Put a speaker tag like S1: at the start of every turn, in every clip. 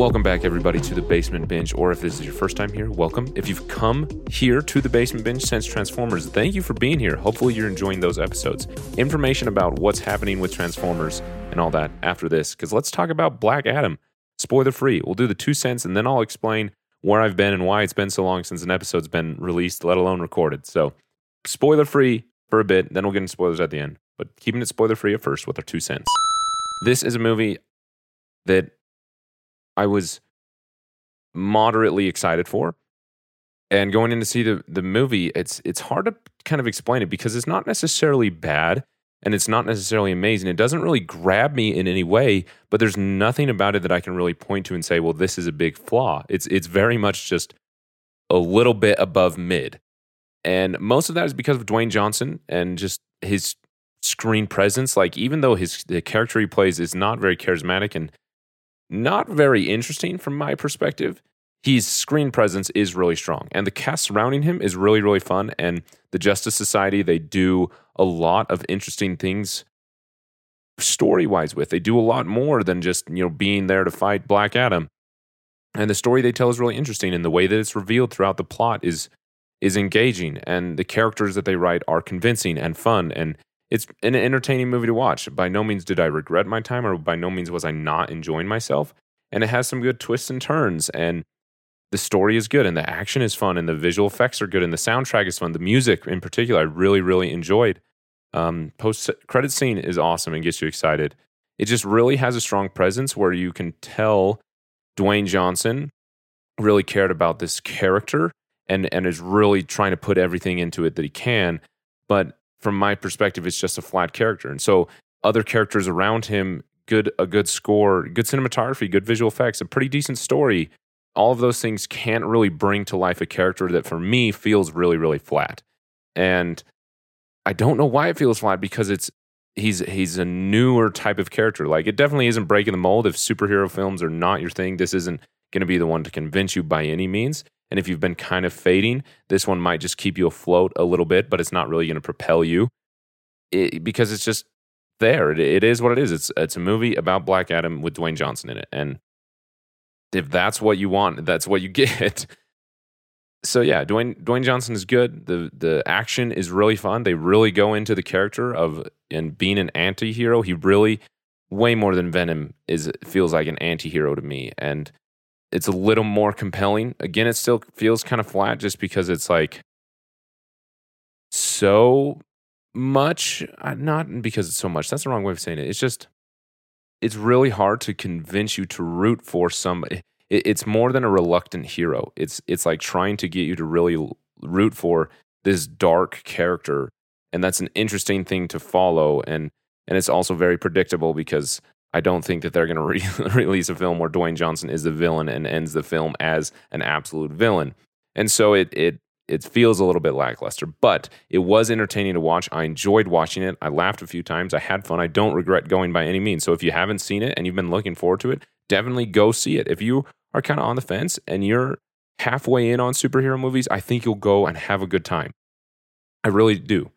S1: Welcome back, everybody, to the Basement Binge. Or if this is your first time here, welcome. If you've come here to the Basement Binge since Transformers, thank you for being here. Hopefully, you're enjoying those episodes. Information about what's happening with Transformers and all that after this, because let's talk about Black Adam. Spoiler free. We'll do the two cents and then I'll explain where I've been and why it's been so long since an episode's been released, let alone recorded. So, spoiler free for a bit, then we'll get into spoilers at the end. But keeping it spoiler free at first with our two cents. This is a movie that I was moderately excited for. And going in to see the, the movie, it's it's hard to kind of explain it because it's not necessarily bad and it's not necessarily amazing. It doesn't really grab me in any way, but there's nothing about it that I can really point to and say, well, this is a big flaw. It's it's very much just a little bit above mid. And most of that is because of Dwayne Johnson and just his screen presence. Like even though his the character he plays is not very charismatic and not very interesting from my perspective. His screen presence is really strong, and the cast surrounding him is really, really fun. And the Justice Society, they do a lot of interesting things story wise with. They do a lot more than just, you know, being there to fight Black Adam. And the story they tell is really interesting, and the way that it's revealed throughout the plot is is engaging, and the characters that they write are convincing and fun. And it's an entertaining movie to watch. By no means did I regret my time, or by no means was I not enjoying myself. And it has some good twists and turns, and the story is good, and the action is fun, and the visual effects are good, and the soundtrack is fun. The music, in particular, I really, really enjoyed. Um, Post credit scene is awesome and gets you excited. It just really has a strong presence where you can tell Dwayne Johnson really cared about this character and and is really trying to put everything into it that he can. But from my perspective, it's just a flat character. And so other characters around him, good a good score, good cinematography, good visual effects, a pretty decent story. All of those things can't really bring to life a character that for me feels really, really flat. And I don't know why it feels flat because it's he's he's a newer type of character. Like it definitely isn't breaking the mold. If superhero films are not your thing, this isn't going to be the one to convince you by any means. And if you've been kind of fading, this one might just keep you afloat a little bit, but it's not really going to propel you it, because it's just there. It, it is what it is. It's it's a movie about Black Adam with Dwayne Johnson in it, and if that's what you want, that's what you get. so yeah, Dwayne Dwayne Johnson is good. the The action is really fun. They really go into the character of and being an anti-hero. He really way more than Venom is feels like an anti-hero to me, and it's a little more compelling. Again, it still feels kind of flat just because it's like so much. Uh, not because it's so much. That's the wrong way of saying it. It's just it's really hard to convince you to root for somebody. It's more than a reluctant hero. It's it's like trying to get you to really root for this dark character, and that's an interesting thing to follow. And and it's also very predictable because I don't think that they're going to re- release a film where Dwayne Johnson is the villain and ends the film as an absolute villain. And so it it it feels a little bit lackluster, but it was entertaining to watch. I enjoyed watching it. I laughed a few times. I had fun. I don't regret going by any means. So if you haven't seen it and you've been looking forward to it, definitely go see it. If you are kind of on the fence and you're halfway in on superhero movies, I think you'll go and have a good time. I really do.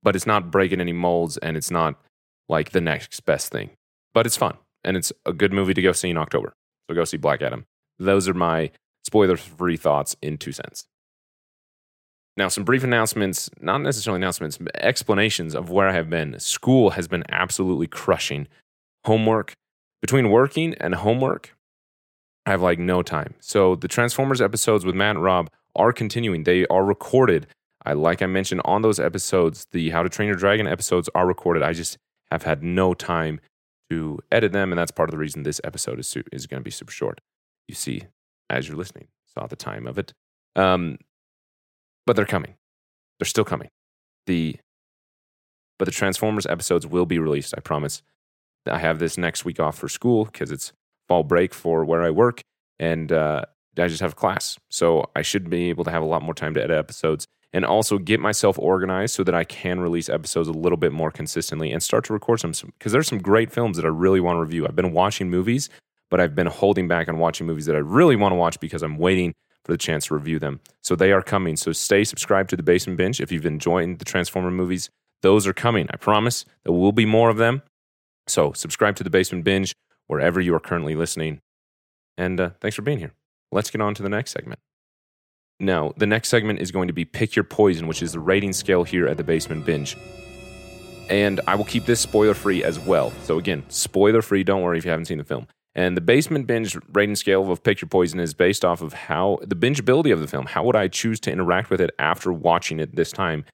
S1: But it's not breaking any molds and it's not like the next best thing but it's fun and it's a good movie to go see in October. So go see Black Adam. Those are my spoiler free thoughts in two cents. Now, some brief announcements, not necessarily announcements, but explanations of where I have been. School has been absolutely crushing. Homework, between working and homework, I have like no time. So the Transformers episodes with Matt and Rob are continuing. They are recorded. I like I mentioned on those episodes, the How to Train Your Dragon episodes are recorded. I just have had no time to edit them, and that's part of the reason this episode is su- is going to be super short. You see, as you're listening, saw the time of it. Um, but they're coming. They're still coming. The but the Transformers episodes will be released. I promise. I have this next week off for school because it's fall break for where I work, and uh, I just have class, so I should be able to have a lot more time to edit episodes and also get myself organized so that I can release episodes a little bit more consistently and start to record some because there's some great films that I really want to review. I've been watching movies, but I've been holding back on watching movies that I really want to watch because I'm waiting for the chance to review them. So they are coming. So stay subscribed to the Basement Binge if you've enjoyed the Transformer movies. Those are coming. I promise there will be more of them. So subscribe to the Basement Binge wherever you are currently listening. And uh, thanks for being here. Let's get on to the next segment. Now, the next segment is going to be Pick Your Poison, which is the rating scale here at the Basement Binge. And I will keep this spoiler free as well. So, again, spoiler free. Don't worry if you haven't seen the film. And the basement binge rating scale of Pick Your Poison is based off of how the bingeability of the film. How would I choose to interact with it after watching it this time?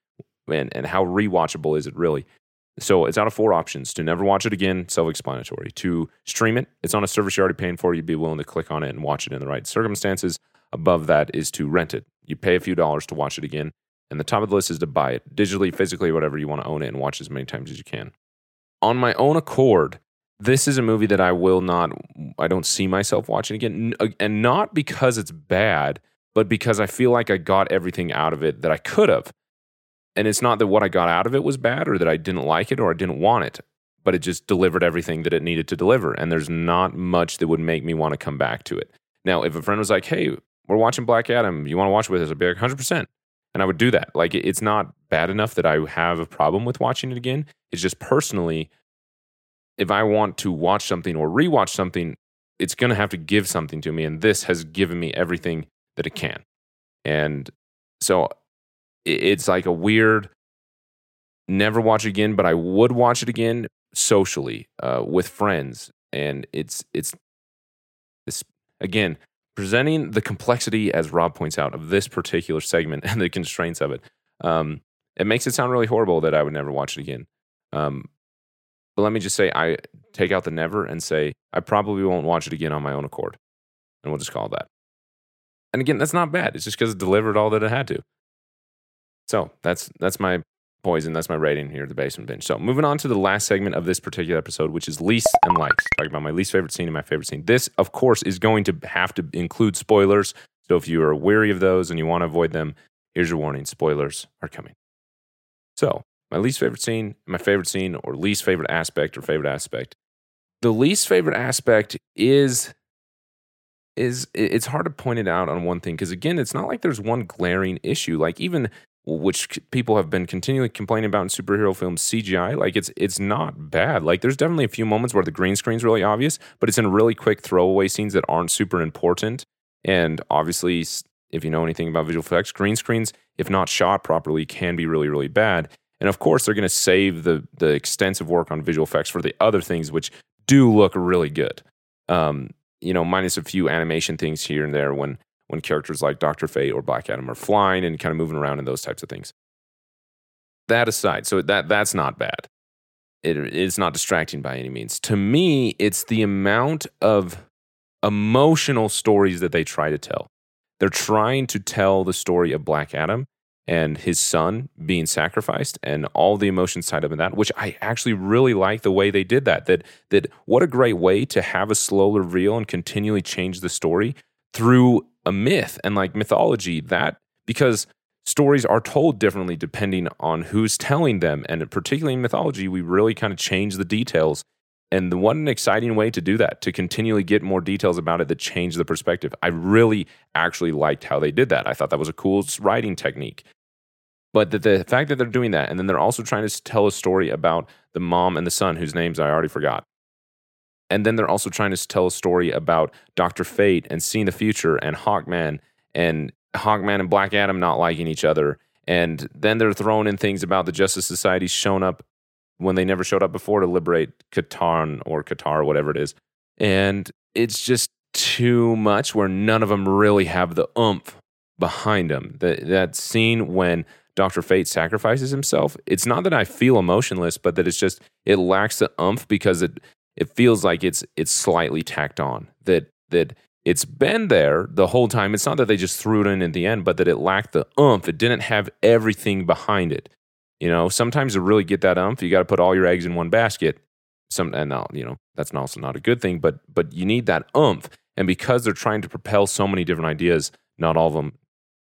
S1: And, and how rewatchable is it really? So it's out of four options. To never watch it again, self explanatory. To stream it, it's on a service you're already paying for. You'd be willing to click on it and watch it in the right circumstances. Above that is to rent it. You pay a few dollars to watch it again. And the top of the list is to buy it digitally, physically, whatever you want to own it and watch as many times as you can. On my own accord, this is a movie that I will not, I don't see myself watching again. Uh, and not because it's bad, but because I feel like I got everything out of it that I could have. And it's not that what I got out of it was bad or that I didn't like it or I didn't want it, but it just delivered everything that it needed to deliver. And there's not much that would make me want to come back to it. Now, if a friend was like, hey, we're watching Black Adam, you want to watch with us? I'd be like, 100%. And I would do that. Like, it's not bad enough that I have a problem with watching it again. It's just personally, if I want to watch something or rewatch something, it's going to have to give something to me. And this has given me everything that it can. And so it's like a weird, never watch again, but I would watch it again socially uh, with friends. And it's, it's, this, again, presenting the complexity, as Rob points out, of this particular segment and the constraints of it. Um, it makes it sound really horrible that I would never watch it again. Um, but let me just say, I take out the never and say, I probably won't watch it again on my own accord. And we'll just call that. And again, that's not bad. It's just because it delivered all that it had to. So that's that's my poison. That's my rating here at the basement binge. So moving on to the last segment of this particular episode, which is least and likes. Talking about my least favorite scene and my favorite scene. This, of course, is going to have to include spoilers. So if you are weary of those and you want to avoid them, here's your warning: spoilers are coming. So my least favorite scene, my favorite scene, or least favorite aspect or favorite aspect. The least favorite aspect is is it's hard to point it out on one thing because again, it's not like there's one glaring issue. Like even which people have been continually complaining about in superhero films, CGI, like it's it's not bad. Like there's definitely a few moments where the green screen's really obvious, but it's in really quick throwaway scenes that aren't super important. And obviously, if you know anything about visual effects, green screens, if not shot properly, can be really really bad. And of course, they're going to save the the extensive work on visual effects for the other things, which do look really good. Um, you know, minus a few animation things here and there when when characters like Doctor Fate or Black Adam are flying and kind of moving around and those types of things. That aside, so that that's not bad. It is not distracting by any means. To me, it's the amount of emotional stories that they try to tell. They're trying to tell the story of Black Adam and his son being sacrificed and all the emotions tied up in that which i actually really like the way they did that that that what a great way to have a slow reveal and continually change the story through a myth and like mythology that because stories are told differently depending on who's telling them. And particularly in mythology we really kind of change the details. And what an exciting way to do that to continually get more details about it that change the perspective i really actually liked how they did that. I thought that was a cool writing technique. But the, the fact that they're doing that, and then they're also trying to tell a story about the mom and the son, whose names I already forgot. And then they're also trying to tell a story about Doctor Fate and seeing the future and Hawkman and Hawkman and Black Adam not liking each other. And then they're throwing in things about the Justice Society showing up when they never showed up before to liberate Qatar or Qatar, whatever it is. And it's just too much where none of them really have the oomph behind them. That, that scene when Dr. Fate sacrifices himself, it's not that I feel emotionless, but that it's just, it lacks the oomph because it, it feels like it's, it's slightly tacked on. That, that it's been there the whole time. It's not that they just threw it in at the end, but that it lacked the oomph. It didn't have everything behind it. You know, sometimes to really get that oomph, you got to put all your eggs in one basket. Some and now, you know, that's also not a good thing, but but you need that oomph. And because they're trying to propel so many different ideas, not all of them,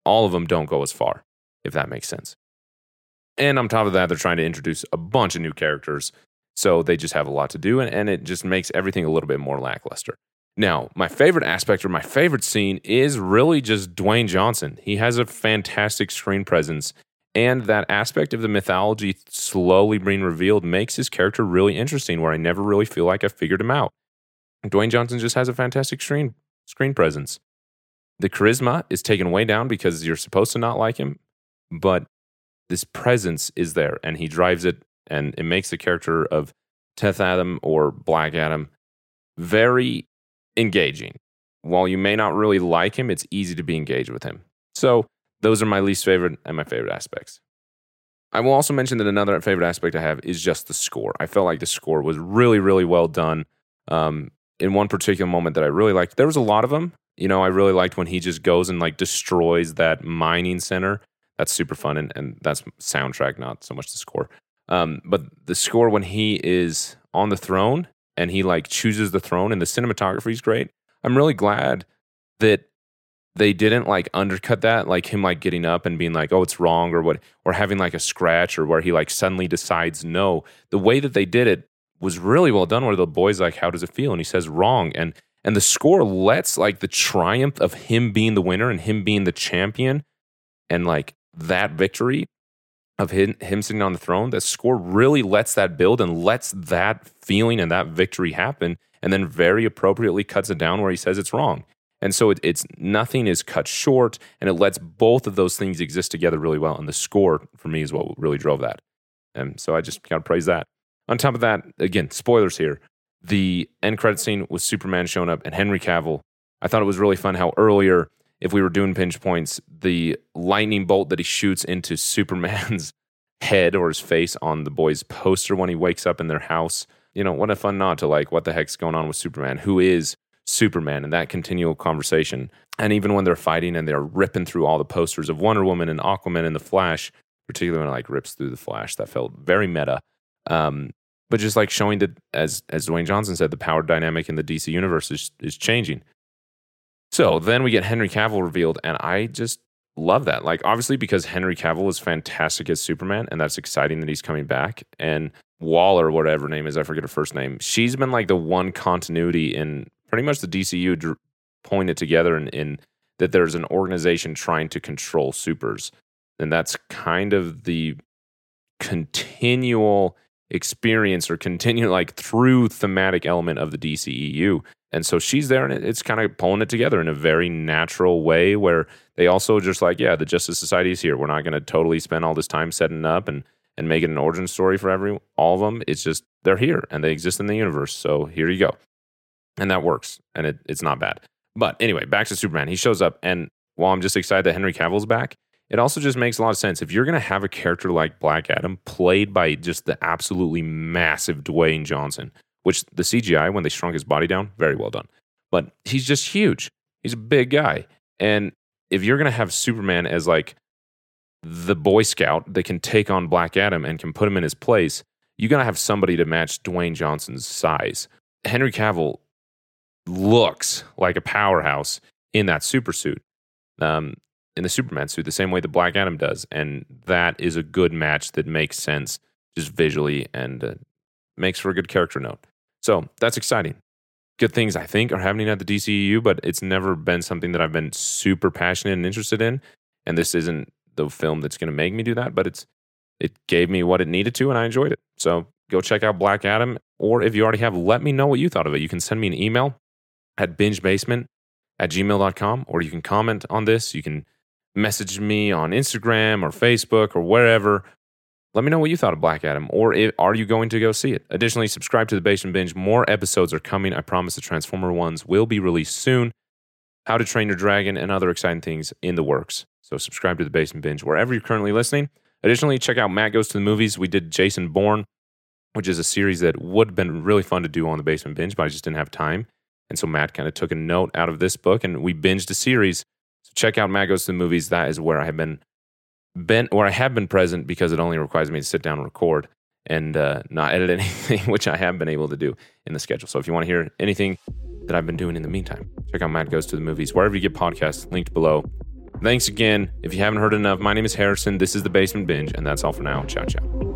S1: all of them don't go as far, if that makes sense. And on top of that, they're trying to introduce a bunch of new characters. So they just have a lot to do, and, and it just makes everything a little bit more lackluster. Now, my favorite aspect or my favorite scene is really just Dwayne Johnson. He has a fantastic screen presence, and that aspect of the mythology slowly being revealed makes his character really interesting, where I never really feel like I figured him out. Dwayne Johnson just has a fantastic screen screen presence. The charisma is taken way down because you're supposed to not like him, but this presence is there, and he drives it, and it makes the character of Teth Adam or Black Adam very engaging. While you may not really like him, it's easy to be engaged with him. So, those are my least favorite and my favorite aspects. I will also mention that another favorite aspect I have is just the score. I felt like the score was really, really well done. Um, in one particular moment that I really liked, there was a lot of them. You know, I really liked when he just goes and like destroys that mining center. That's super fun, and, and that's soundtrack, not so much the score. Um, but the score when he is on the throne and he like chooses the throne and the cinematography is great. I'm really glad that they didn't like undercut that, like him like getting up and being like, oh, it's wrong or what, or having like a scratch or where he like suddenly decides no. The way that they did it was really well done where the boy's like, how does it feel? And he says wrong. And and the score lets like the triumph of him being the winner and him being the champion and like that victory of him, him sitting on the throne, the score really lets that build and lets that feeling and that victory happen, and then very appropriately cuts it down where he says it's wrong. And so it, it's nothing is cut short, and it lets both of those things exist together really well. And the score for me is what really drove that. And so I just got to praise that. On top of that, again, spoilers here. The end credit scene with Superman showing up and Henry Cavill. I thought it was really fun how earlier if we were doing pinch points, the lightning bolt that he shoots into Superman's head or his face on the boy's poster when he wakes up in their house. You know, what a fun nod to like what the heck's going on with Superman? Who is Superman? And that continual conversation. And even when they're fighting and they're ripping through all the posters of Wonder Woman and Aquaman and the Flash, particularly when it like rips through the Flash, that felt very meta. Um, but just like showing that, as as Dwayne Johnson said, the power dynamic in the DC universe is is changing. So then we get Henry Cavill revealed, and I just love that. Like, obviously, because Henry Cavill is fantastic as Superman, and that's exciting that he's coming back. And Waller, whatever her name is, I forget her first name, she's been like the one continuity in pretty much the DCU dr- pointed together in, in that there's an organization trying to control supers. And that's kind of the continual experience or continue like through thematic element of the DCEU. And so she's there and it's kind of pulling it together in a very natural way where they also just like, yeah, the Justice Society is here. We're not going to totally spend all this time setting up and, and making an origin story for every all of them. It's just they're here and they exist in the universe. So here you go. And that works and it, it's not bad. But anyway, back to Superman. He shows up and while I'm just excited that Henry Cavill's back, it also just makes a lot of sense. If you're going to have a character like Black Adam played by just the absolutely massive Dwayne Johnson, which the CGI, when they shrunk his body down, very well done. But he's just huge. He's a big guy. And if you're going to have Superman as like the Boy Scout that can take on Black Adam and can put him in his place, you got to have somebody to match Dwayne Johnson's size. Henry Cavill looks like a powerhouse in that super suit, um, in the Superman suit, the same way the Black Adam does. And that is a good match that makes sense just visually and uh, makes for a good character note. So that's exciting. Good things I think are happening at the DCEU, but it's never been something that I've been super passionate and interested in. And this isn't the film that's going to make me do that, but it's it gave me what it needed to, and I enjoyed it. So go check out Black Adam. Or if you already have, let me know what you thought of it. You can send me an email at bingebasement at gmail.com, or you can comment on this. You can message me on Instagram or Facebook or wherever. Let me know what you thought of Black Adam, or if, are you going to go see it? Additionally, subscribe to the Basement Binge. More episodes are coming. I promise the Transformer ones will be released soon. How to Train Your Dragon and other exciting things in the works. So subscribe to the Basement Binge wherever you're currently listening. Additionally, check out Matt Goes to the Movies. We did Jason Bourne, which is a series that would have been really fun to do on the Basement Binge, but I just didn't have time. And so Matt kind of took a note out of this book and we binged a series. So check out Matt Goes to the Movies. That is where I have been been where I have been present because it only requires me to sit down and record and uh, not edit anything, which I have been able to do in the schedule. So if you want to hear anything that I've been doing in the meantime, check out Matt Goes to the Movies, wherever you get podcasts, linked below. Thanks again. If you haven't heard enough, my name is Harrison. This is the Basement Binge, and that's all for now. Ciao, ciao.